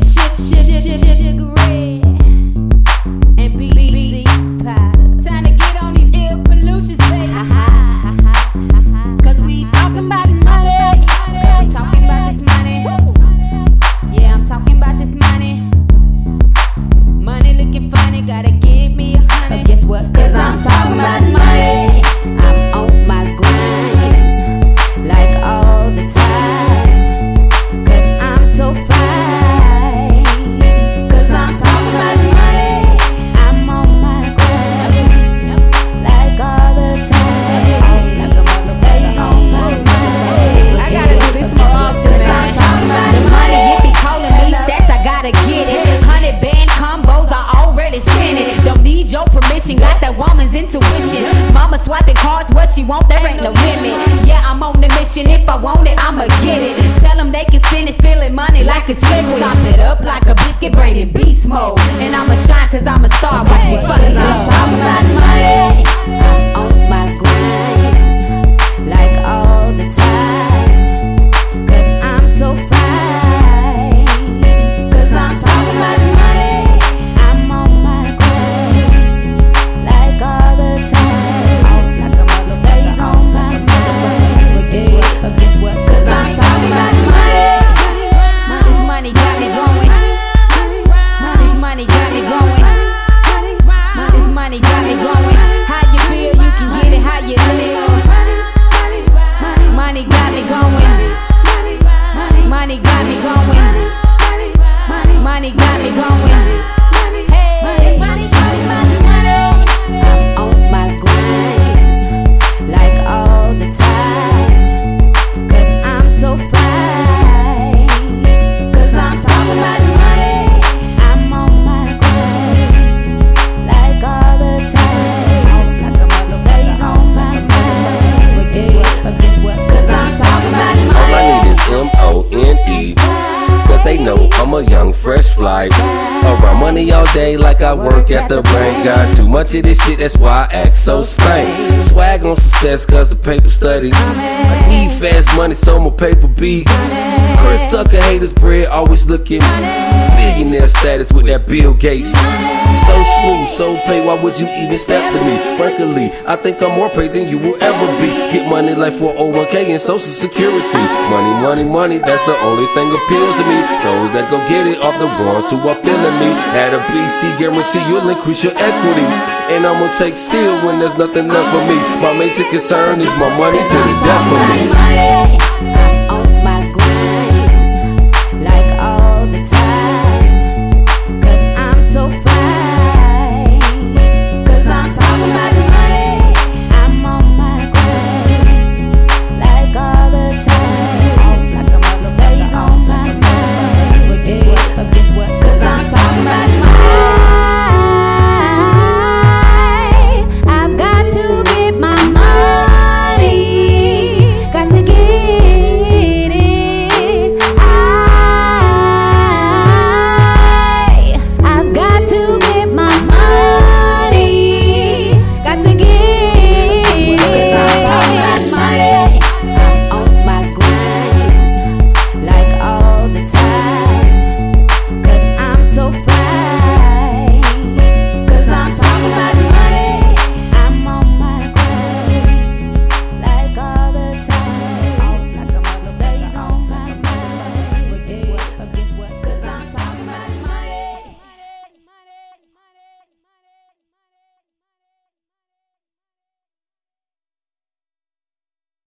shit, shit, shit, shit, shit, sugar red. And BC powder. Time to get on these air pollutions, baby. Cause we talking about this money. Cause we talking about this money. Yeah, I'm talking about this money. Money looking funny, gotta give me a honey. But guess what? Cause I'm talking about this money. Mama swiping cards, what she want, there ain't no limit. Yeah, I'm on the mission, if I want it, I'ma get it. Tell them they can spend it, spilling money like it's liquid. Top it up like a biscuit, brain in beast mode. And I'ma shine cause I'm a star, watch me fuck it I'm up. talking about money. Money got me going. Money got me going. Money got me going. A young, fresh fly. Around money all day like I work at the bank. Got too much of this shit, that's why I act so stank. Swag on success, cause the paper studies. I need fast money, so my paper beat. Chris Tucker haters bread, always looking. Billionaire status with that Bill Gates. So smooth, so paid, why would you even step to me? Frankly, I think I'm more paid than you will ever be. Get money like 401k and social security. Money, money, money, that's the only thing appeals to me. Those that go get it are the ones who are feeling me. At a BC guarantee, you'll increase your equity. And I'ma take still when there's nothing left for me. My major concern is my money to the death of me. Money.